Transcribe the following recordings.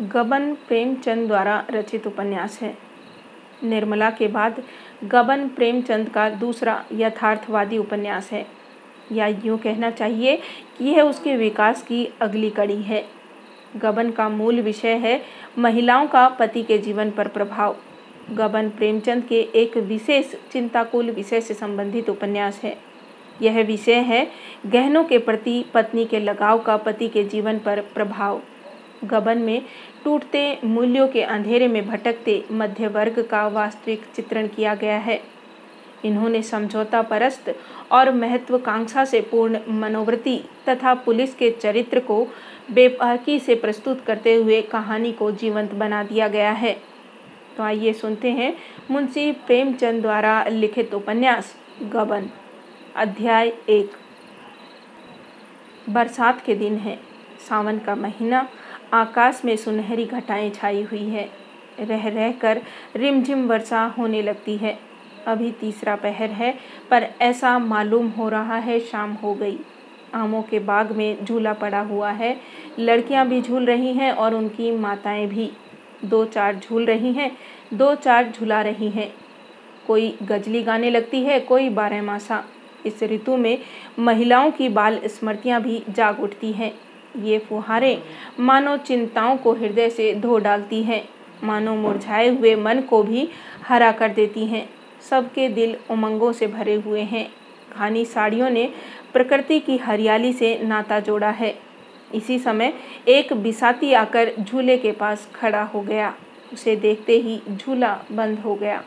गबन प्रेमचंद द्वारा रचित उपन्यास है। निर्मला के बाद गबन प्रेमचंद का दूसरा यथार्थवादी उपन्यास है। या यूँ कहना चाहिए कि यह उसके विकास की अगली कड़ी है। गबन का मूल विषय है महिलाओं का पति के जीवन पर प्रभाव। गबन प्रेमचंद के एक विशेष चिंताकुल विषय से संबंधित उपन्यास है। यह विषय है गहनों के प्रति पत्नी के लगाव का पति के जीवन पर प्रभाव। गबन में टूटते मूल्यों के अंधेरे में भटकते मध्य वर्ग का वास्तविक चित्रण किया गया है। इन्होंने समझौता परस्त और महत्वाकांक्षा से पूर्ण मनोवृत्ति तथा पुलिस के चरित्र को बेपाकी से प्रस्तुत करते हुए कहानी को जीवंत बना दिया गया है। तो आइए सुनते हैं मुंशी प्रेमचंद द्वारा लिखित उपन्यास, गबन, अध्याय एक। बरसात के दिन है, सावन का महीना आकाश में सुनहरी घटाएँ छाई हुई है। रह रह कर रिमझिम वर्षा होने लगती है। अभी तीसरा पहर है, पर ऐसा मालूम हो रहा है शाम हो गई। आमों के बाग में झूला पड़ा हुआ है। लड़कियाँ भी झूल रही हैं और उनकी माताएँ भी। दो चार झूल रही हैं, दो चार झूला रही हैं। कोई गजली गाने लगती है, कोई बारह मासा इस ऋतु में महिलाओं की बाल स्मृतियाँ भी जाग उठती हैं। ये फुहारें मानो चिंताओं को हृदय से धो डालती हैं, मानो मुरझाए हुए मन को भी हरा कर देती हैं। सबके दिल उमंगों से भरे हुए हैं। घानी साड़ियों ने प्रकृति की हरियाली से नाता जोड़ा है। इसी समय एक बिसाती आकर झूले के पास खड़ा हो गया। उसे देखते ही झूला बंद हो गया।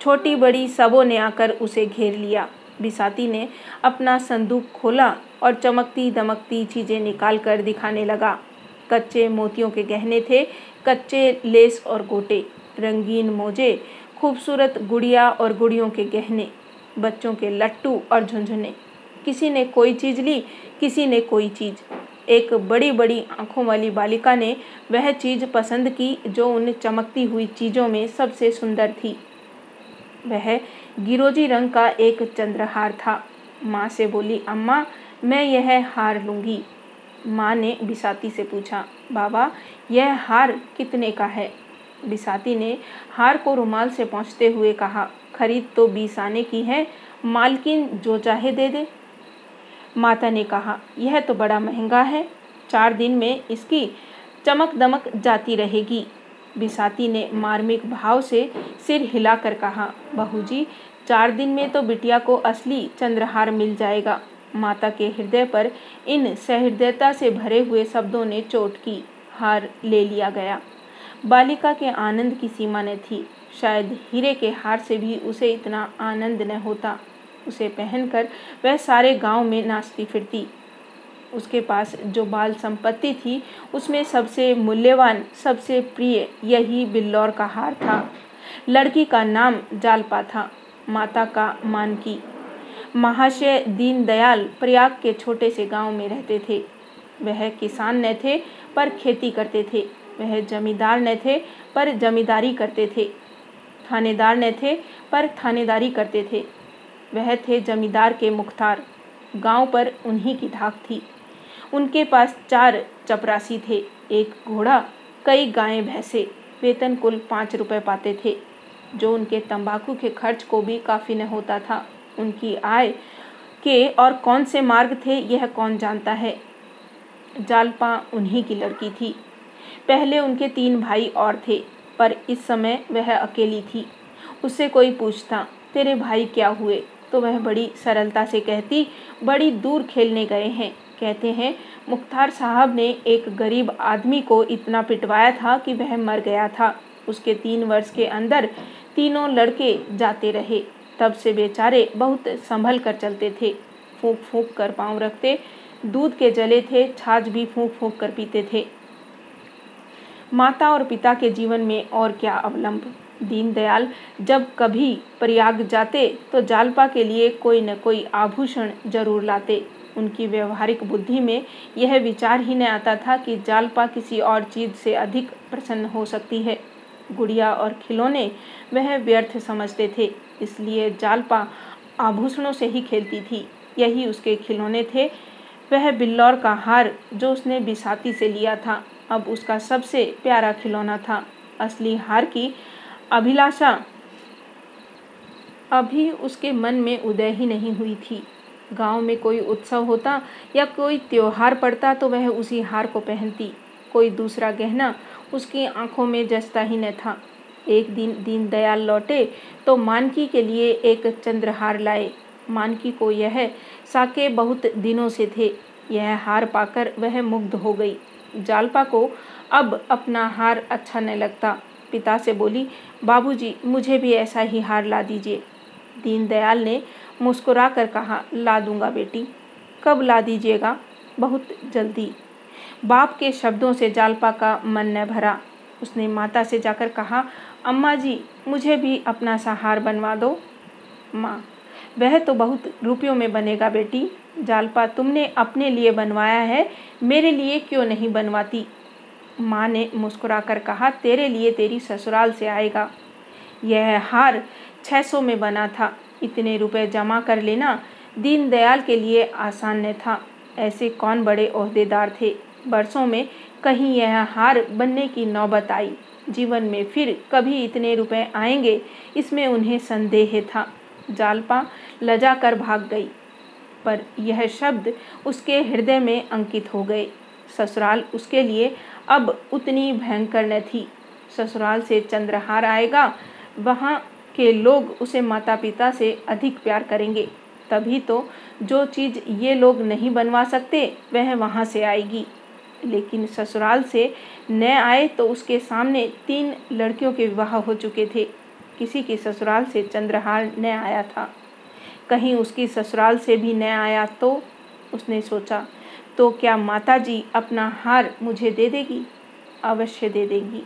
छोटी बड़ी सबों ने आकर उसे घेर लिया। बिसाती ने अपना संदूक खोला और चमकती दमकती चीज़ें निकाल कर दिखाने लगा। कच्चे मोतियों के गहने थे, कच्चे लेस और गोटे, रंगीन मोजे, खूबसूरत गुड़िया और गुड़ियों के गहने, बच्चों के लट्टू और झुंझुने। किसी ने कोई चीज़ ली, किसी ने कोई चीज़। एक बड़ी बड़ी आँखों वाली बालिका ने वह चीज़ पसंद की जो उन चमकती हुई चीज़ों में सबसे सुंदर थी। वह गिरोजी रंग का एक चंद्रहार था। माँ से बोली, अम्मा, मैं यह हार लूँगी। माँ ने बिसाती से पूछा, बाबा, यह हार कितने का है? बिसाती ने हार को रुमाल से पहुँचते हुए कहा, खरीद तो बीस आने की है, मालकिन जो चाहे दे दे। माता ने कहा, यह तो बड़ा महँगा है, चार दिन में इसकी चमक दमक जाती रहेगी। बिसाती ने मार्मिक भाव से सिर हिलाकर कहा बहू जी चार दिन में तो बिटिया को असली चंद्रहार मिल जाएगा। माता के हृदय पर इन सहृदयता से भरे हुए शब्दों ने चोट की, हार ले लिया गया। बालिका के आनंद की सीमा न थी। शायद हीरे के हार से भी उसे इतना आनंद न होता। उसे पहनकर वह सारे गाँव में नाचती फिरती। उसके पास जो बाल संपत्ति थी, उसमें सबसे मूल्यवान, सबसे प्रिय यही बिल्लौर का हार था। लड़की का नाम जालपा था, माता का मानकी। महाशय दीनदयाल प्रयाग के छोटे से गाँव में रहते थे। वह किसान न थे, पर खेती करते थे। वह जमींदार न थे, पर जमींदारी करते थे। थानेदार न थे, पर थानेदारी करते थे। वह थे जमींदार के मुख्तार। गाँव पर उन्हीं की धाक थी। उनके पास चार चपरासी थे, एक घोड़ा, कई गायें भैंसे, वेतन कुल पाँच रुपए पाते थे। जो उनके तंबाकू के खर्च को भी काफ़ी न होता था। उनकी आय के और कौन से मार्ग थे, यह कौन जानता है? जालपा उन्हीं की लड़की थी। पहले उनके तीन भाई और थे, पर इस समय वह अकेली थी। उससे कोई पूछता, तेरे भाई क्या हुए? तो वह बड़ी सरलता से कहती, बड़ी दूर खेलने गए हैं। कहते हैं, मुख्तार साहब ने एक गरीब आदमी को इतना पिटवाया था कि वह मर गया था। उसके तीन वर्ष के अंदर तीनों लड़के जाते रहे। तब से बेचारे बहुत संभल कर चलते थे। फूंक फूंक कर पाँव रखते, दूध के जले थे, छाछ भी फूंक फूंक कर पीते थे। माता और पिता के जीवन में और क्या अवलंब। दीनदयाल, जब कभी प्रयाग जाते तो जालपा के लिए कोई न कोई आभूषण ज़रूर लाते। उनकी व्यवहारिक बुद्धि में यह विचार ही न आता था कि जालपा किसी और चीज़ से अधिक प्रसन्न हो सकती है। गुड़िया और खिलौने वह व्यर्थ समझते थे, इसलिए जालपा आभूषणों से ही खेलती थी। यही उसके खिलौने थे। वह बिल्लौर का हार जो उसने बिसाती से लिया था, अब उसका सबसे प्यारा खिलौना था। असली हार की अभिलाषा अभी उसके मन में उदय ही नहीं हुई थी। गाँव में कोई उत्सव होता या कोई त्योहार पड़ता तो वह उसी हार को पहनती। कोई दूसरा गहना उसकी आँखों में जचता ही न था। एक दिन दीनदयाल लौटे तो मानकी के लिए एक चंद्रहार लाए। मानकी को यह साके बहुत दिनों से थे। यह हार पाकर वह मुग्ध हो गई। जालपा को अब अपना हार अच्छा न लगता। पिता से बोली, बाबूजी, मुझे भी ऐसा ही हार ला दीजिए। दीनदयाल ने मुस्कुरा कर कहा, ला दूँगा बेटी, कब ला दीजिएगा? बहुत जल्दी। बाप के शब्दों से जालपा का मन न भरा। उसने माता से जाकर कहा, अम्मा जी, मुझे भी अपना सा हार बनवा दो। माँ, वह तो बहुत रुपयों में बनेगा बेटी। जालपा, तुमने अपने लिए बनवाया है, मेरे लिए क्यों नहीं बनवाती? माँ ने मुस्कुराकर कहा, तेरे लिए तेरी ससुराल से आएगा। यह हार छः सौ में बना था। इतने रुपए जमा कर लेना दीनदयाल के लिए आसान न था। ऐसे कौन बड़े अहदेदार थे? बरसों में कहीं यह हार बनने की नौबत आई। जीवन में फिर कभी इतने रुपए आएँगे, इसमें उन्हें संदेह था। जालपा लजा कर भाग गई, पर यह शब्द उसके हृदय में अंकित हो गए। ससुराल उसके लिए अब उतनी भयंकर न थी। ससुराल से चंद्रहार आएगा, वहाँ के लोग उसे माता पिता से अधिक प्यार करेंगे। तभी तो जो चीज़ ये लोग नहीं बनवा सकते, वह वहाँ से आएगी। लेकिन ससुराल से न आए तो उसके सामने तीन लड़कियों के विवाह हो चुके थे। किसी की ससुराल से चंद्रहार न आया था। कहीं उसकी ससुराल से भी न आया तो उसने सोचा तो क्या माता जी अपना हार मुझे दे देगी? अवश्य दे देगी।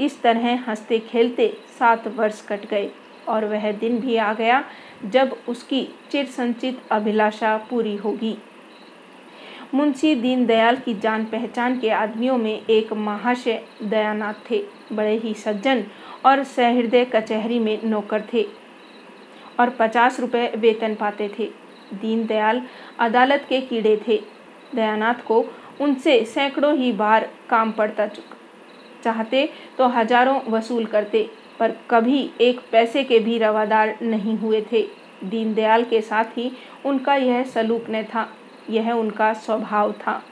इस तरह हँसते खेलते सात वर्ष कट गए और वह दिन भी आ गया जब उसकी चिर संचित अभिलाषा पूरी होगी। मुंशी दीनदयाल की जान पहचान के आदमियों में एक महाशय दयानाथ थे। बड़े ही सज्जन और सहृदय कचहरी में नौकर थे और पचास रुपये वेतन पाते थे। दीनदयाल अदालत के कीड़े थे। दयानाथ को उनसे सैकड़ों ही बार काम पड़ता चुका चाहते तो हज़ारों वसूल करते, पर कभी एक पैसे के भी रवादार नहीं हुए थे। दीनदयाल के साथ ही उनका यह सलूक न था, यह उनका स्वभाव था।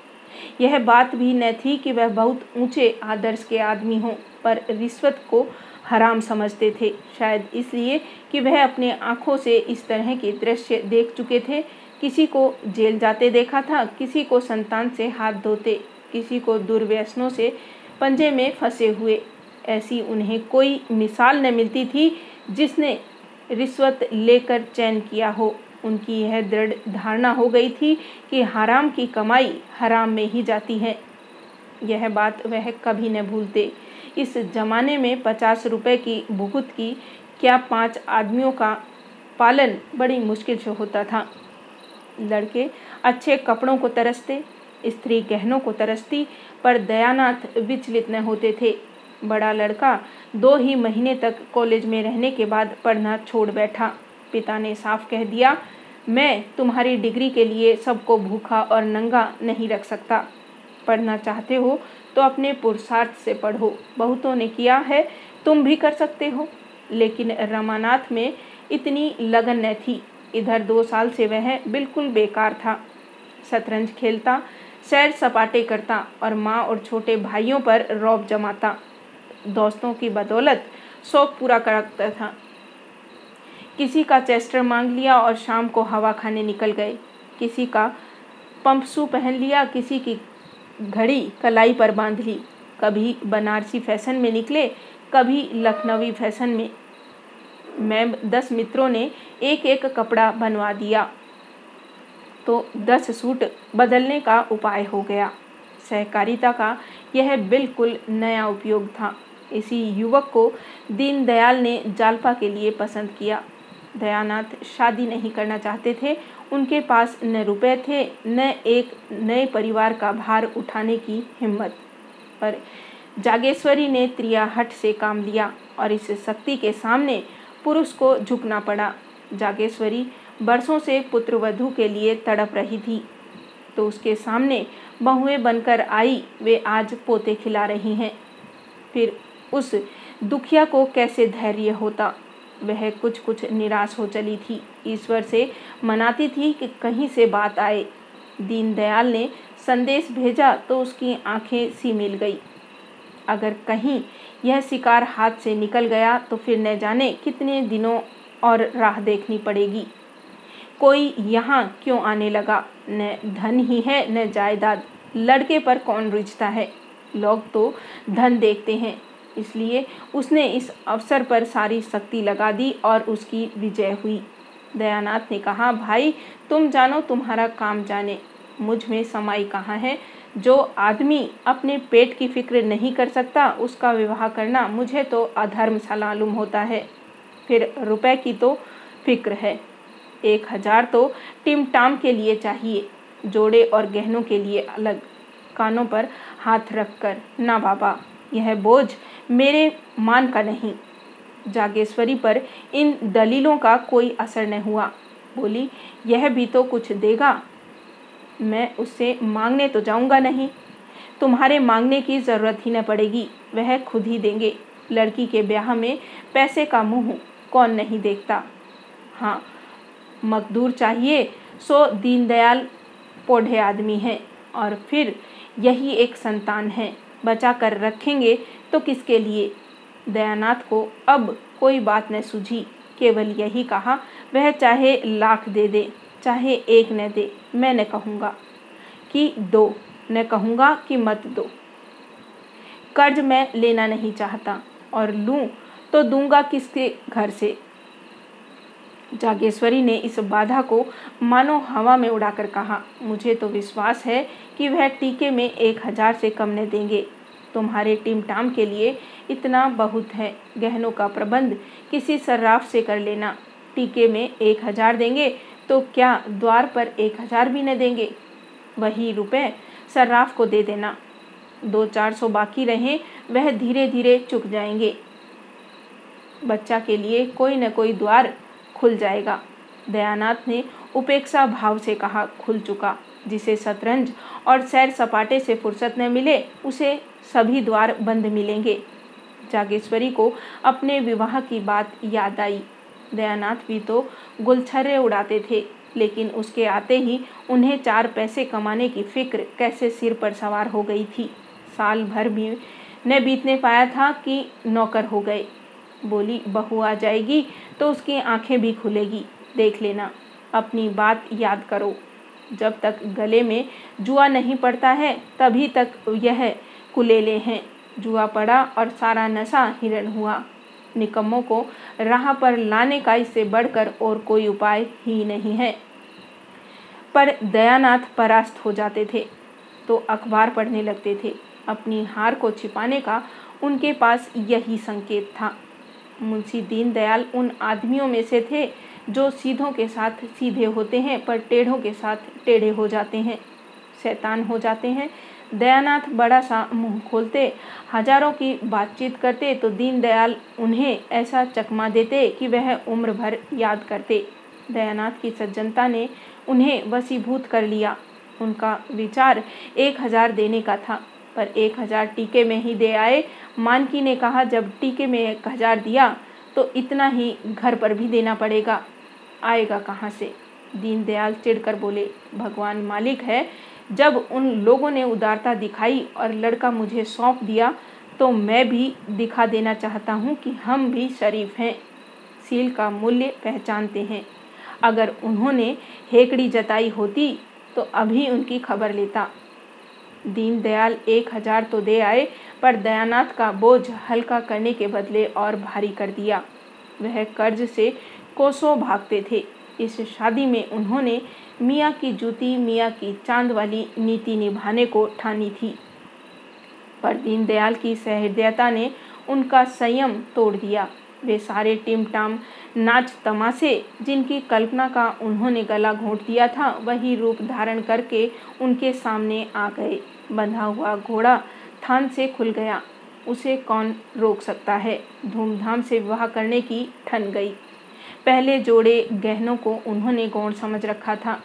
यह बात भी न थी कि वह बहुत ऊँचे आदर्श के आदमी हों, पर रिश्वत को हराम समझते थे। शायद इसलिए कि वह अपने आँखों से इस तरह के दृश्य देख चुके थे। किसी को जेल जाते देखा था, किसी को संतान से हाथ धोते, किसी को दुर्व्यसनों से पंजे में फंसे हुए। ऐसी उन्हें कोई मिसाल न मिलती थी जिसने रिश्वत लेकर चैन किया हो। उनकी यह दृढ़ धारणा हो गई थी कि हराम की कमाई हराम में ही जाती है। यह बात वह कभी न भूलते। इस जमाने में पचास रुपए की बुहुत की क्या पाँच आदमियों का पालन बड़ी मुश्किल से होता था। लड़के अच्छे कपड़ों को तरसते स्त्री गहनों को तरसती, पर दयानाथ विचलित न होते थे। बड़ा लड़का दो ही महीने तक कॉलेज में रहने के बाद पढ़ना छोड़ बैठा। पिता ने साफ़ कह दिया, मैं तुम्हारी डिग्री के लिए सबको भूखा और नंगा नहीं रख सकता। पढ़ना चाहते हो तो अपने पुरुषार्थ से पढ़ो। बहुतों ने किया है, तुम भी कर सकते हो। लेकिन रमानाथ में इतनी लगन न थी। इधर दो साल से वह बिल्कुल बेकार था। शतरंज खेलता सैर सपाटे करता और माँ और छोटे भाइयों पर रौब जमाता। दोस्तों की बदौलत शौक पूरा करता था। किसी का चेस्टर मांग लिया और शाम को हवा खाने निकल गए। किसी का पंपसू पहन लिया, किसी की घड़ी कलाई पर बाँध ली। कभी बनारसी फ़ैशन में निकले, कभी लखनवी फ़ैशन में। मैं दस मित्रों ने एक एक कपड़ा बनवा दिया। तो दस सूट बदलने का उपाय हो गया। सहकारिता का यह बिल्कुल नया उपयोग था। इसी युवक को दीनदयाल ने जालपा के लिए पसंद किया। दयानाथ शादी नहीं करना चाहते थे। उनके पास न रुपए थे, न एक नए परिवार का भार उठाने की हिम्मत। पर जागेश्वरी ने त्रियाहट से काम लिया और इस शक्ति के सामने पुरुष को झुकना पड़ा। जागेश्वरी बरसों से पुत्र वधु के लिए तड़प रही थी। तो उसके सामने बहुएँ बनकर आई, वे आज पोते खिला रही हैं। फिर उस दुखिया को कैसे धैर्य होता? वह कुछ कुछ निराश हो चली थी। ईश्वर से मनाती थी कि कहीं से बात आए। दीनदयाल ने संदेश भेजा तो उसकी आँखें सी मिल गई। अगर कहीं यह शिकार हाथ से निकल गया तो फिर न जाने कितने दिनों और राह देखनी पड़ेगी। कोई यहाँ क्यों आने लगा? न धन ही है, न जायदाद। लड़के पर कौन रुझता है? लोग तो धन देखते हैं। इसलिए उसने इस अवसर पर सारी शक्ति लगा दी और उसकी विजय हुई। दयानाथ ने कहा, भाई, तुम जानो तुम्हारा काम जाने। मुझमें समाई कहाँ है? जो आदमी अपने पेट की फ़िक्र नहीं कर सकता, उसका विवाह करना मुझे तो अधर्म सा मालूम होता है। फिर रुपए की तो फ़िक्र है। एक हज़ार तो टिम टाम के लिए चाहिए। जोड़े और गहनों के लिए अलग। कानों पर हाथ रखकर, ना बाबा, यह बोझ मेरे मान का नहीं। जागेश्वरी पर इन दलीलों का कोई असर न हुआ। बोली, यह भी तो कुछ देगा। मैं उससे मांगने तो जाऊँगा नहीं। तुम्हारे मांगने की ज़रूरत ही न पड़ेगी। वह खुद ही देंगे। लड़की के ब्याह में पैसे का मुँह कौन नहीं देखता? हाँ मकदूर चाहिए, सो दीनदयाल पोढ़े आदमी हैं और फिर यही एक संतान है। बचा कर रखेंगे तो किसके लिए? दयानाथ को अब कोई बात न सूझी, केवल यही कहा, वह चाहे लाख दे दे, चाहे एक न दे, मैं न कहूँगा कि दो, न कहूँगा कि मत दो। कर्ज मैं लेना नहीं चाहता और लूँ तो दूँगा किसके घर से? जागेश्वरी ने इस बाधा को मानो हवा में उड़ाकर कहा, मुझे तो विश्वास है कि वह टीके में एक हज़ार से कम न देंगे। तुम्हारे टिमटाम के लिए इतना बहुत है। गहनों का प्रबंध किसी सर्राफ से कर लेना। टीके में एक हज़ार देंगे तो क्या द्वार पर एक हज़ार भी न देंगे? वही रुपए सर्राफ को दे देना। दो चार सौ बाकी रहें, वह धीरे धीरे चुक जाएँगे। बच्चा के लिए कोई न कोई द्वार खुल जाएगा। दयानाथ ने उपेक्षा भाव से कहा, खुल चुका। जिसे शतरंज और सैर सपाटे से फुर्सत न मिले, उसे सभी द्वार बंद मिलेंगे। जागेश्वरी को अपने विवाह की बात याद आई। दयानाथ भी तो गुलछर्रे उड़ाते थे, लेकिन उसके आते ही उन्हें चार पैसे कमाने की फ़िक्र कैसे सिर पर सवार हो गई थी। साल भर भी न बीतने पाया था कि नौकर हो गए। बोली, बहू आ जाएगी तो उसकी आँखें भी खुलेगी। देख लेना, अपनी बात याद करो। जब तक गले में जुआ नहीं पड़ता है, तभी तक यह कुलेले हैं। जुआ पड़ा और सारा नशा हिरण हुआ। निकम्मों को राह पर लाने का इससे बढ़कर और कोई उपाय ही नहीं है। पर दयानाथ परास्त हो जाते थे तो अखबार पढ़ने लगते थे। अपनी हार को छिपाने का उनके पास यही संकेत था। मुंशी दीनदयाल उन आदमियों में से थे जो सीधों के साथ सीधे होते हैं, पर टेढ़ों के साथ टेढ़े हो जाते हैं, शैतान हो जाते हैं। दयानाथ बड़ा सा मुँह खोलते, हज़ारों की बातचीत करते तो दीनदयाल उन्हें ऐसा चकमा देते कि वह उम्र भर याद करते। दयानाथ की सज्जनता ने उन्हें वसीभूत कर लिया। उनका विचार एक हज़ार देने का था। पर एक हज़ार टीके में ही दे आए। मानकी ने कहा, जब टीके में एक हज़ार दिया तो इतना ही घर पर भी देना पड़ेगा। आएगा कहाँ से? दीनदयाल चिढ़कर बोले, भगवान मालिक है, जब उन लोगों ने उदारता दिखाई और लड़का मुझे सौंप दिया तो मैं भी दिखा देना चाहता हूँ कि हम भी शरीफ हैं। सील का मूल्य पहचानते हैं। अगर उन्होंने हेकड़ी जताई होती तो अभी उनकी खबर लेता। दीनदयाल एक हज़ार तो दे आए, पर दयानाथ का बोझ हल्का करने के बदले और भारी कर दिया। वह कर्ज से कोसों भागते थे। इस शादी में उन्होंने मियाँ की जूती, मियाँ की चाँद वाली नीति निभाने को ठानी थी। पर दीनदयाल की सहृदयता ने उनका संयम तोड़ दिया। वे सारे टिमटाम नाच तमाशे जिनकी कल्पना का उन्होंने गला घोंट दिया था, वही रूप धारण करके उनके सामने आ गए। बंधा हुआ घोड़ा थान से खुल गया। उसे कौन रोक सकता है? धूमधाम से विवाह करने की ठन गई। पहले जोड़े गहनों को उन्होंने गौण समझ रखा था।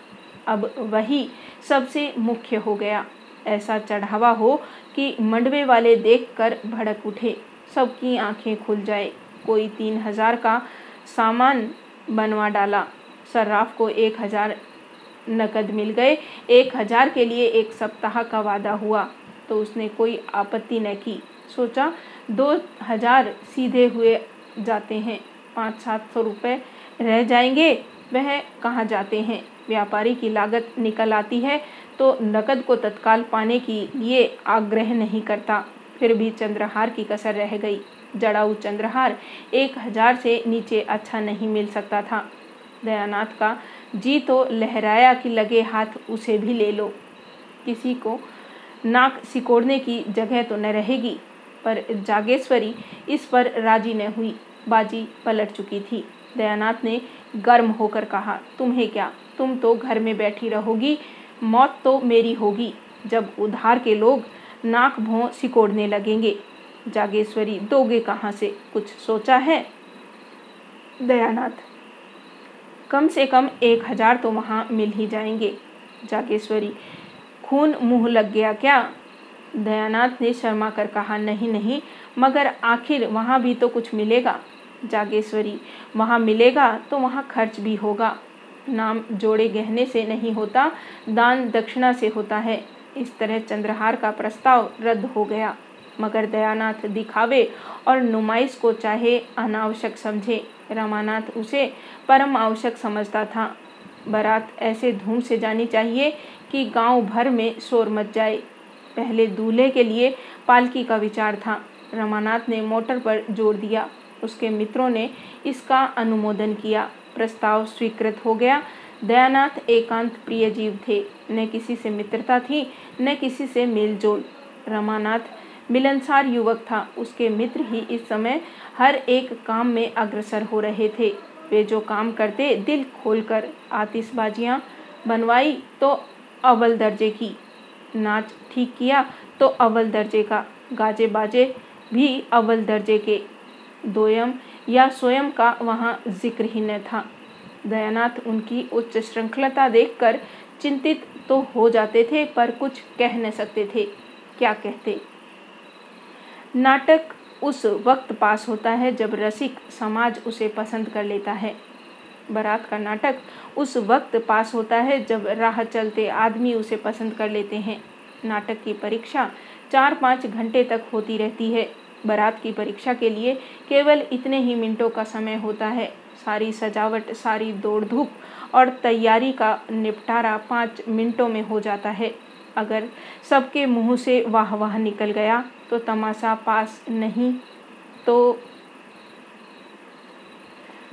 अब वही सबसे मुख्य हो गया। ऐसा चढ़ावा हो कि मंडवे वाले देखकर भड़क उठे। सबकी आँखें खुल जाए। कोई तीन हज़ार का सामान बनवा डाला। सर्राफ को एक हज़ार नकद मिल गए। एक हज़ार के लिए एक सप्ताह का वादा हुआ तो उसने कोई आपत्ति न की। सोचा, दो हज़ार सीधे हुए जाते हैं, पाँच सात सौ रुपये रह जाएँगे, वह कहाँ जाते हैं? व्यापारी की लागत निकल आती है तो नकद को तत्काल पाने के लिए आग्रह नहीं करता। फिर भी चंद्रहार की कसर रह गई। जड़ाऊ चंद्रहार एक हज़ार से नीचे अच्छा नहीं मिल सकता था। दयानाथ का, जी तो लहराया कि लगे हाथ, उसे भी ले लो। किसी को नाक सिकोड़ने की जगह तो न रहेगी पर जागेश्वरी इस पर राज़ी न हुई। बाजी पलट चुकी थी। दयानाथ ने गर्म होकर कहा, तुम्हें क्या? तुम तो घर में बैठी रहोगी। मौत तो मेरी होगी। जब उधार के लोग नाक भों सिकोड़ने लगेंगे। जागेश्वरी, दोगे कहाँ से? कुछ सोचा है? दयानाथ, कम से कम एक हज़ार तो वहाँ मिल ही जाएँगे। जागेश्वरी, खून मुँह लग गया क्या? दयानाथ ने शर्मा कर कहा, नहीं नहीं, मगर आखिर वहाँ भी तो कुछ मिलेगा। जागेश्वरी, वहाँ मिलेगा तो वहाँ खर्च भी होगा। नाम जोड़े गहने से नहीं होता, दान दक्षिणा से होता है। इस तरह चंद्रहार का प्रस्ताव रद्द हो गया। मगर दयानाथ दिखावे और नुमाइश को चाहे अनावश्यक समझे। रामानाथ उसे परम आवश्यक समझता था। बारात ऐसे धूम से जानी चाहिए कि गाँव भर में शोर मच जाए। पहले दूल्हे के लिए पालकी का विचार था। रमानाथ ने मोटर पर ज़ोर दिया। उसके मित्रों ने इसका अनुमोदन किया। प्रस्ताव स्वीकृत हो गया। दयानाथ एकांत प्रिय जीव थे। न किसी से मित्रता थी, न किसी से मेलजोल। रमानाथ मिलनसार युवक था। उसके मित्र ही इस समय हर एक काम में अग्रसर हो रहे थे। वे जो काम करते, दिल खोलकर आतिशबाजियाँ बनवाई तो अव्वल दर्जे की। नाच ठीक किया तो अव्वल दर्जे का। गाजे बाजे भी अव्वल दर्जे के। दोयम या स्वयं का वहाँ ज़िक्र ही न था। दयानाथ उनकी उच्च श्रृंखलता देखकर चिंतित तो हो जाते थे, पर कुछ कह न सकते थे। क्या कहते? नाटक उस वक्त पास होता है जब रसिक समाज उसे पसंद कर लेता है। बारात का नाटक उस वक्त पास होता है जब राह चलते आदमी उसे पसंद कर लेते हैं। नाटक की परीक्षा चार पाँच घंटे तक होती रहती है। बारात की परीक्षा के लिए केवल इतने ही मिनटों का समय होता है। सारी सजावट, सारी दौड़ धूप और तैयारी का निपटारा पाँच मिनटों में हो जाता है। अगर सबके मुँह से वाह वाह निकल गया तो तमाशा पास नहीं तो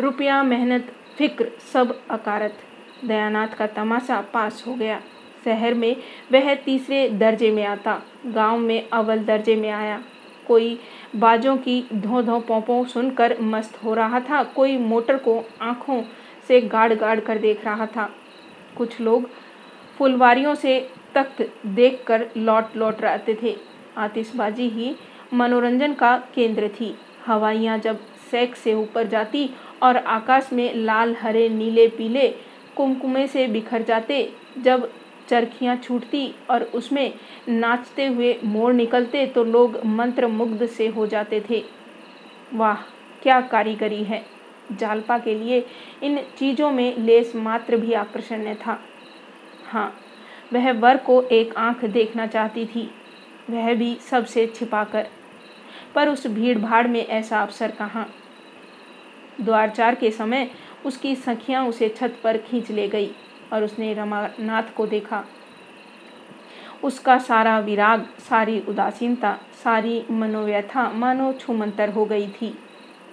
रुपया, मेहनत, फ़िक्र सब अकारत। दयानाथ का तमाशा पास हो गया। शहर में वह तीसरे दर्जे में आता, गाँव में अव्वल दर्जे में आया। कोई बाजों की धो धो पोंपों सुनकर मस्त हो रहा था। कोई मोटर को आँखों से गाड़ गाड़ कर देख रहा था। कुछ लोग फुलवारियों से तख्त देखकर लौट लौट रहते थे। आतिशबाजी ही मनोरंजन का केंद्र थी। हवाइयाँ जब सैक से ऊपर जाती और आकाश में लाल, हरे, नीले, पीले कुमकुमे से बिखर जाते, जब चरखियाँ छूटती और उसमें नाचते हुए मोड़ निकलते तो लोग मंत्र मुग्ध से हो जाते थे। वाह, क्या कारीगरी है। जालपा के लिए इन चीज़ों में लेस मात्र भी आकर्षण था। हाँ वह वर को एक आँख देखना चाहती थी। वह भी सबसे छिपाकर। पर उस भीड़ भाड़ में ऐसा अवसर कहाँ? द्वारचार के समय उसकी सखियाँ उसे छत पर खींच ले गई। और उसने रमानाथ को देखा। उसका सारा विराग, सारी उदासीनता, सारी मनोव्यथा मानो छुमंतर हो गई थी।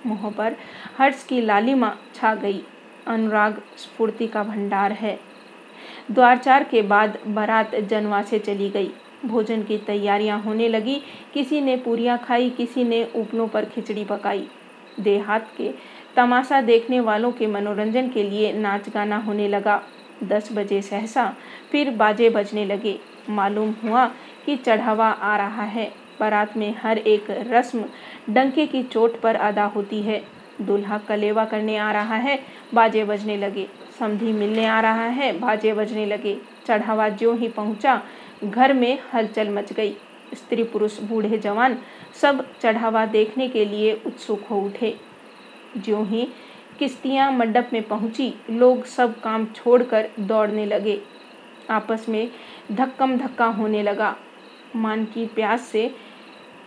मुँह पर हर्ष की लालिमा छा गई। अनुराग स्फूर्ति का भंडार है। द्वारचार के बाद बारात जनवा से चली गई। भोजन की तैयारियाँ होने लगी। किसी ने पूरियाँ खाई, किसी ने उपलों पर खिचड़ी पकाई। देहात के तमाशा देखने वालों के मनोरंजन के लिए नाच गाना होने लगा। दस बजे सहसा फिर बाजे बजने लगे। मालूम हुआ कि चढ़ावा आ रहा है। बारात में हर एक रस्म डंके की चोट पर अदा होती है। दूल्हा कलेवा करने आ रहा है। बाजे बजने लगे। समधी मिलने आ रहा है। बाजे बजने लगे। चढ़ावा ज्यों ही पहुँचा, घर में हलचल मच गई। स्त्री पुरुष, बूढ़े जवान सब चढ़ावा देखने के लिए उत्सुक हो उठे। जो ही किश्तियाँ मंडप में पहुँची, लोग सब काम छोड़कर दौड़ने लगे। आपस में धक्कम धक्का होने लगा। मान की प्यास से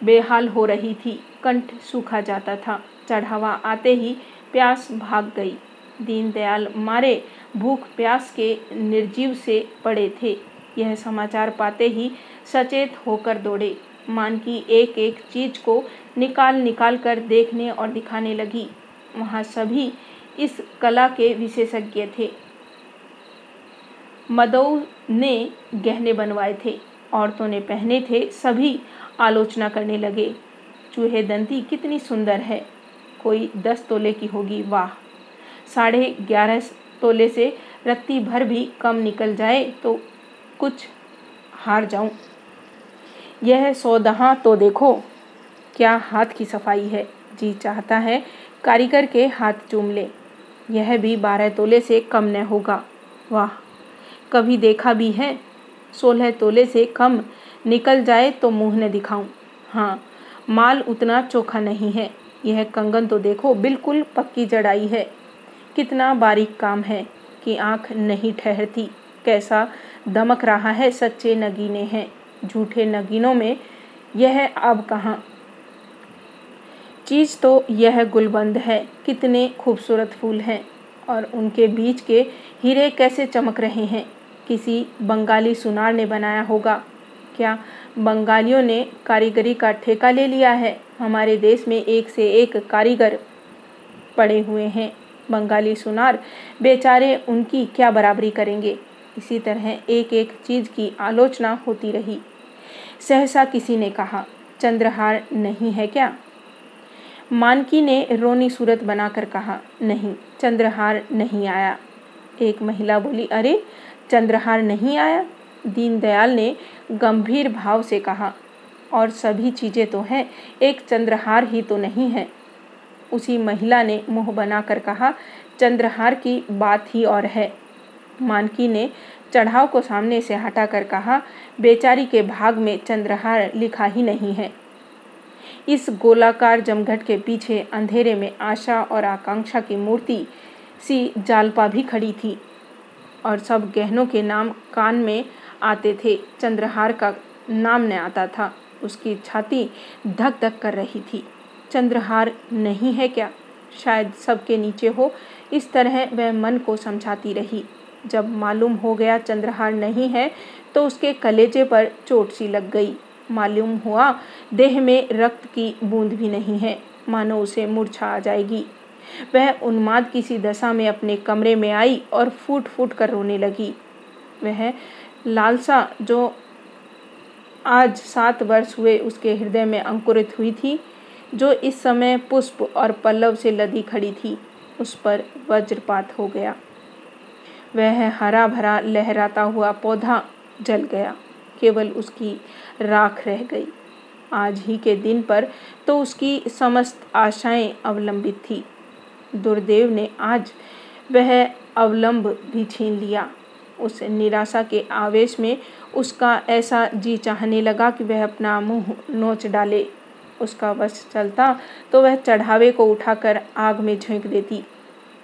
बेहाल हो रही थी। कंठ सूखा जाता था। चढ़ावा आते ही प्यास भाग गई। दीनदयाल मारे भूख प्यास के निर्जीव से पड़े थे। यह समाचार पाते ही सचेत होकर दौड़े। मान की एक एक चीज़ को निकाल निकाल कर देखने और दिखाने लगी। वहाँ सभी इस कला के विशेषज्ञ थे। मदऊ ने गहने बनवाए थे, औरतों ने पहने थे, सभी आलोचना करने लगे, चूहे दंती कितनी सुंदर है, कोई दस तोले की होगी, वाह। साढ़े ग्यारह तोले से रत्ती भर भी कम निकल जाए तो कुछ हार जाऊँ। यह सौदहा तो देखो, क्या हाथ की सफ़ाई है, जी चाहता है कारीगर के हाथ चूम ले। यह भी बारह तोले से कम न होगा। वाह, कभी देखा भी है? सोलह तोले से कम निकल जाए तो मुँह न दिखाऊँ। हाँ माल उतना चोखा नहीं है। यह कंगन तो देखो, बिल्कुल पक्की जड़ाई है। कितना बारीक काम है कि आँख नहीं ठहरती। कैसा दमक रहा है, सच्चे नगीने हैं। झूठे नगीनों में यह अब कहाँ? चीज़ तो यह गुलबंद है। कितने खूबसूरत फूल हैं। और उनके बीच के हीरे कैसे चमक रहे हैं। किसी बंगाली सुनार ने बनाया होगा। क्या बंगालियों ने कारीगरी का ठेका ले लिया है? हमारे देश में एक से एक कारीगर पड़े हुए हैं। बंगाली सुनार बेचारे उनकी क्या बराबरी करेंगे? इसी तरह एक एक चीज़ की आलोचना होती रही। सहसा किसी ने कहा, चंद्रहार नहीं है क्या? मानकी ने रोनी सूरत बनाकर कहा, नहीं, चंद्रहार नहीं आया। एक महिला बोली, अरे, चंद्रहार नहीं आया? दीनदयाल ने गंभीर भाव से कहा, और सभी चीज़ें तो हैं, एक चंद्रहार ही तो नहीं है। उसी महिला ने मुँह बनाकर कहा, चंद्रहार की बात ही और है। मानकी ने चढ़ाव को सामने से हटाकर कहा, बेचारी के भाग में चंद्रहार लिखा ही नहीं है। इस गोलाकार जमघट के पीछे अंधेरे में आशा और आकांक्षा की मूर्ति सी जालपा भी खड़ी थी और सब गहनों के नाम कान में आते थे। चंद्रहार का नाम न आता था। उसकी छाती धक धक कर रही थी। चंद्रहार, नहीं है क्या? शायद सबके नीचे हो इस तरह वह मन को समझाती रही। जब मालूम हो गया चंद्रहार नहीं है तो उसके कलेजे पर चोट सी लग गई। मालूम हुआ। देह में रक्त की बूंद भी नहीं है। मानो उसे मूर्छा आ जाएगी। वह उन्माद किसी दशा में अपने कमरे में आई और फूट फूट कर रोने लगी। वह लालसा जो आज सात वर्ष हुए उसके हृदय में अंकुरित हुई थी, जो इस समय पुष्प और पल्लव से लदी खड़ी थी, उस पर वज्रपात हो गया। वह हरा भरा लहराता हुआ पौधा जल गया। केवल उसकी राख रह गई। आज ही के दिन पर तो उसकी समस्त आशाएँ अवलंबित थी। दुर्देव ने आज वह अवलंब भी छीन लिया। उस निराशा के आवेश में उसका ऐसा जी चाहने लगा कि वह अपना मुँह नोच डाले। उसका वश चलता तो वह चढ़ावे को उठाकर आग में झोंक देती।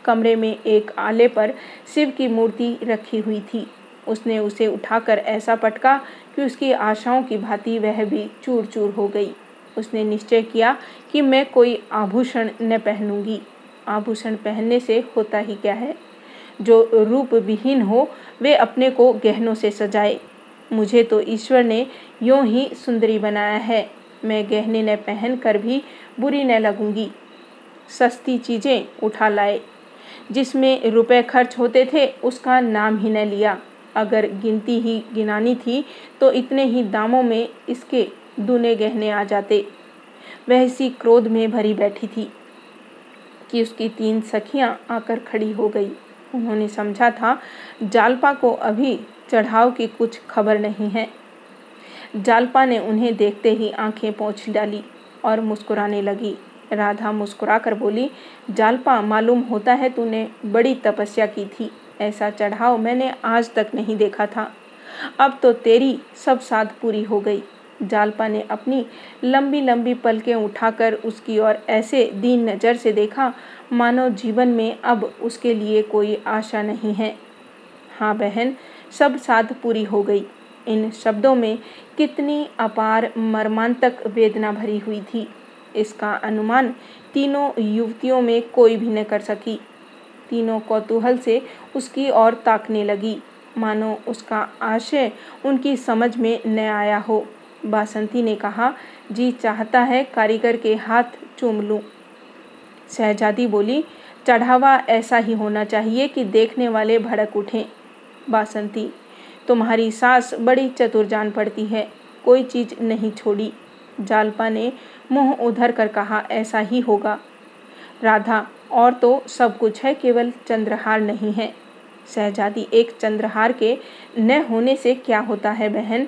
कमरे में एक आले पर शिव की मूर्ति रखी हुई थी। उसने उसे उठाकर ऐसा पटका कि उसकी आशाओं की भांति वह भी चूर चूर हो गई। उसने निश्चय किया कि मैं कोई आभूषण न पहनूँगी। आभूषण पहनने से होता ही क्या है? जो रूप विहीन हो, वे अपने को गहनों से सजाए। मुझे तो ईश्वर ने यूँ ही सुंदरी बनाया है। मैं गहने न पहन कर भी बुरी न लगूँगी। सस्ती चीज़ें उठा लाए। जिसमें रुपए खर्च होते थे, उसका नाम ही न लिया। अगर गिनती ही गिनानी थी तो इतने ही दामों में इसके दूने गहने आ जाते। वह इसी क्रोध में भरी बैठी थी कि उसकी तीन सखियाँ आकर खड़ी हो गई। उन्होंने समझा था, जालपा को अभी चढ़ाव की कुछ खबर नहीं है। जालपा ने उन्हें देखते ही आँखें पहुँच डाली और मुस्कुराने लगी। राधा मुस्कुराकर बोली, जालपा, मालूम होता है तूने बड़ी तपस्या की थी। ऐसा चढ़ाव मैंने आज तक नहीं देखा था। अब तो तेरी सब साध पूरी हो गई। जालपा ने अपनी लंबी लंबी पलकें उठाकर उसकी ओर ऐसे दीन नज़र से देखा, मानो जीवन में अब उसके लिए कोई आशा नहीं है। हाँ बहन, सब साध पूरी हो गई। इन शब्दों में कितनी अपार मर्मांतक वेदना भरी हुई थी। इसका अनुमान तीनों युवतियों में कोई भी न कर सकी। तीनों कौतूहल से उसकी ओर ताकने लगी। मानो उसका आशय उनकी समझ में न आया हो। बासंती ने कहा, जी चाहता है कारीगर के हाथ चूम लूँ। शहजादी बोली, चढ़ावा ऐसा ही होना चाहिए कि देखने वाले भड़क उठें। बासंती, तुम्हारी सास बड़ी चतुर जान पड़ती है, कोई चीज़ नहीं छोड़ी। जालपा ने मुँह उधर कर कहा, ऐसा ही होगा। राधा और तो सब कुछ है, केवल चंद्रहार नहीं है। शहजादी एक चंद्रहार के न होने से क्या होता है बहन?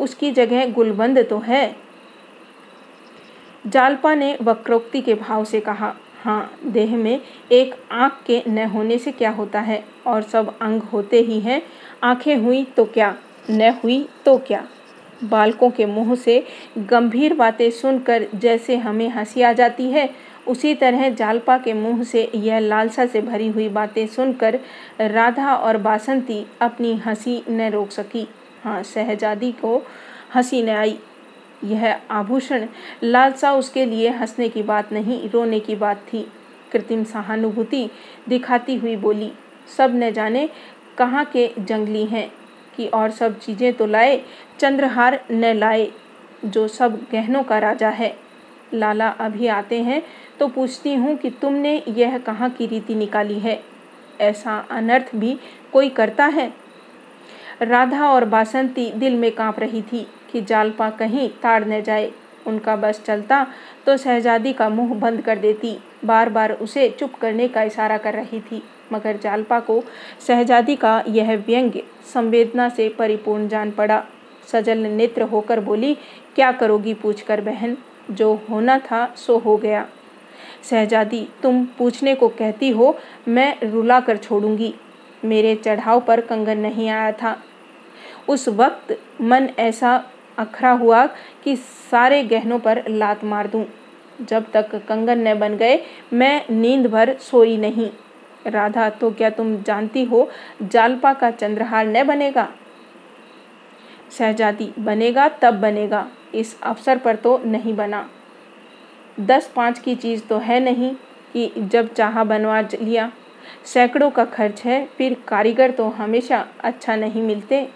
उसकी जगह गुलबंद तो है। जालपा ने वक्रोक्ति के भाव से कहा हाँ देह में एक आँख के न होने से क्या होता है? और सब अंग होते ही हैं। आँखें हुई तो क्या? न हुई तो क्या? बालकों के मुँह से गंभीर बातें सुनकर जैसे हमें हँसी आ जाती है। उसी तरह जालपा के मुँह से यह लालसा से भरी हुई बातें सुनकर राधा और बासंती अपनी हँसी न रोक सकी। हाँ शहजादी को हँसी न आई। यह आभूषण लालसा उसके लिए हंसने की बात नहीं, रोने की बात थी। कृत्रिम सहानुभूति दिखाती हुई बोली, सब न जाने कहाँ के जंगली हैं, कि और सब चीज़ें तो लाए, चंद्रहार न लाए, जो सब गहनों का राजा है। लाला अभी आते हैं तो पूछती हूँ कि तुमने यह कहाँ की रीति निकाली है? ऐसा अनर्थ भी कोई करता है? राधा और बासंती दिल में काँप रही थी कि जालपा कहीं ताड़ न जाए। उनका बस चलता तो शहजादी का मुँह बंद कर देती। बार बार उसे चुप करने का इशारा कर रही थी, मगर जालपा को शहजादी का यह व्यंग्य संवेदना से परिपूर्ण जान पड़ा। सजल नेत्र होकर बोली, क्या करोगी पूछकर बहन? जो होना था सो हो गया। शहजादी, तुम पूछने को कहती हो, मैं रुला कर छोड़ूँगी। मेरे चढ़ाव पर कंगन नहीं आया था। उस वक्त मन ऐसा अखरा हुआ कि सारे गहनों पर लात मार दूँ। जब तक कंगन न बन गए, मैं नींद भर सोई नहीं। राधा तो क्या तुम जानती हो, जालपा का चंद्रहार न बनेगा? शहजादी, बनेगा तब बनेगा। इस अवसर पर तो नहीं बना। दस पाँच की चीज़ तो है नहीं कि जब चाहा बनवा लिया। सैकड़ों का खर्च है, फिर कारीगर तो हमेशा अच्छा नहीं मिलते।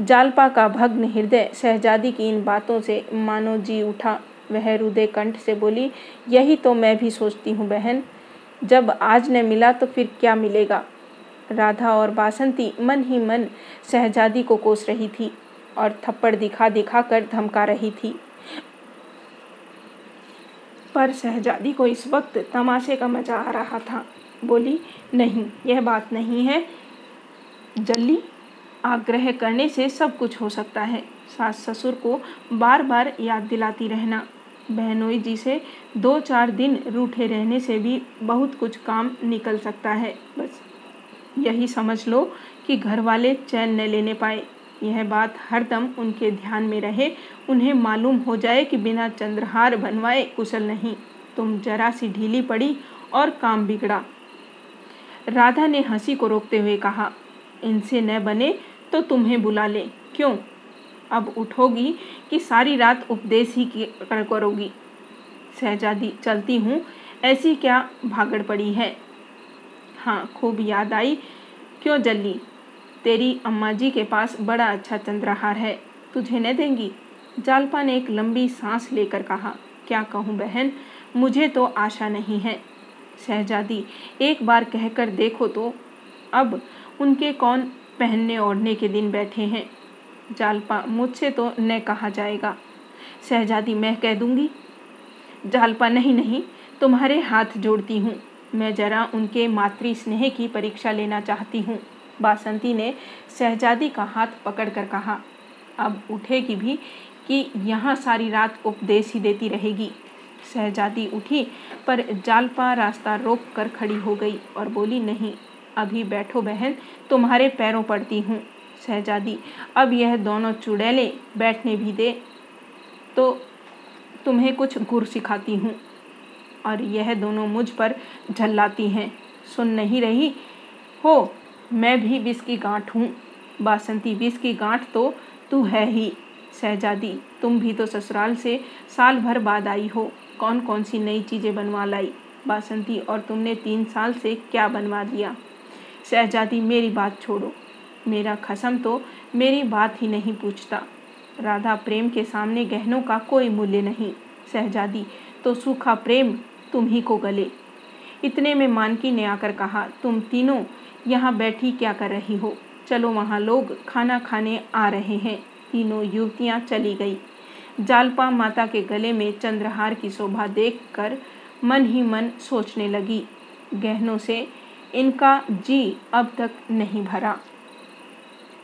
जालपा का भग्न हृदय शहजादी की इन बातों से मानो जी उठा। वह रुदे कंठ से बोली, यही तो मैं भी सोचती हूँ बहन। जब आज न मिला तो फिर क्या मिलेगा? राधा और बासंती मन ही मन शहजादी को कोस रही थी और थप्पड़ दिखा दिखा कर धमका रही थी। पर शहजादी को इस वक्त तमाशे का मज़ा आ रहा था। बोली, नहीं, यह बात नहीं है। जल्दी आग्रह करने से सब कुछ हो सकता है। सास ससुर को बार बार याद दिलाती रहना। बहनोई जी से दो चार दिन रूठे रहने से भी बहुत कुछ काम निकल सकता है। बस यही समझ लो कि घर वाले चैन न लेने पाए। यह बात हरदम उनके ध्यान में रहे। उन्हें मालूम हो जाए कि बिना चंद्रहार बनवाए कुशल नहीं। तुम जरा सी ढीली पड़ी और काम बिगड़ा। राधा ने हँसी को रोकते हुए कहा, इनसे न बने तो तुम्हें बुला ले। क्यों? अब उठोगी कि सारी रात उपदेश ही कर करोगी। सहजादी, चलती हूँ। ऐसी क्या भागड़ पड़ी है? हाँ खूब याद आई। क्यों जल्ली तेरी अम्मा जी के पास बड़ा अच्छा चंद्रहार है। तुझे न देंगी? जालपा ने एक लंबी सांस लेकर कहा, क्या कहूँ बहन? मुझे तो आशा नहीं है। शहजादी, एक बार कहकर देखो तो अब उनके कौन पहनने ओढ़ने के दिन बैठे हैं? जालपा, मुझसे तो न कहा जाएगा। शहजादी, मैं कह दूँगी? जालपा, नहीं नहीं, तुम्हारे हाथ जोड़ती हूँ। मैं जरा उनके मातृ स्नेह की परीक्षा लेना चाहती हूँ। बासंती ने शहजादी का हाथ पकड़कर कहा, अब उठेगी भी कि यहाँ सारी रात उपदेश ही देती रहेगी। शहजादी उठी, पर जालपा रास्ता रोक कर खड़ी हो गई और बोली, नहीं, अभी बैठो बहन, तुम्हारे पैरों पड़ती हूँ। शहजादी, अब यह दोनों चुड़ैले बैठने भी दे तो तुम्हें कुछ गुर सिखाती हूँ और यह दोनों मुझ पर झल्लाती हैं। सुन नहीं रही हो मैं भी विष की गांठ हूँ। बासंती, विष की गांठ तो तू है ही, शहजादी। तुम भी तो ससुराल से साल भर बाद आई हो। कौन कौन सी नई चीज़ें बनवा लाई? बासंती, और तुमने तीन साल से क्या बनवा दिया? शहजादी, मेरी बात छोड़ो। मेरा खसम तो मेरी बात ही नहीं पूछता। राधा, प्रेम के सामने गहनों का कोई मूल्य नहीं। शहजादी तो सूखा प्रेम तुम ही को गले। इतने में मानकी ने आकर कहा, तुम तीनों यहाँ बैठी क्या कर रही हो? चलो वहाँ लोग खाना खाने आ रहे हैं। तीनों युवतियाँ चली गई। जालपा माता के गले में चंद्रहार की शोभा देखकर मन ही मन सोचने लगी। गहनों से, इनका जी अब तक नहीं भरा।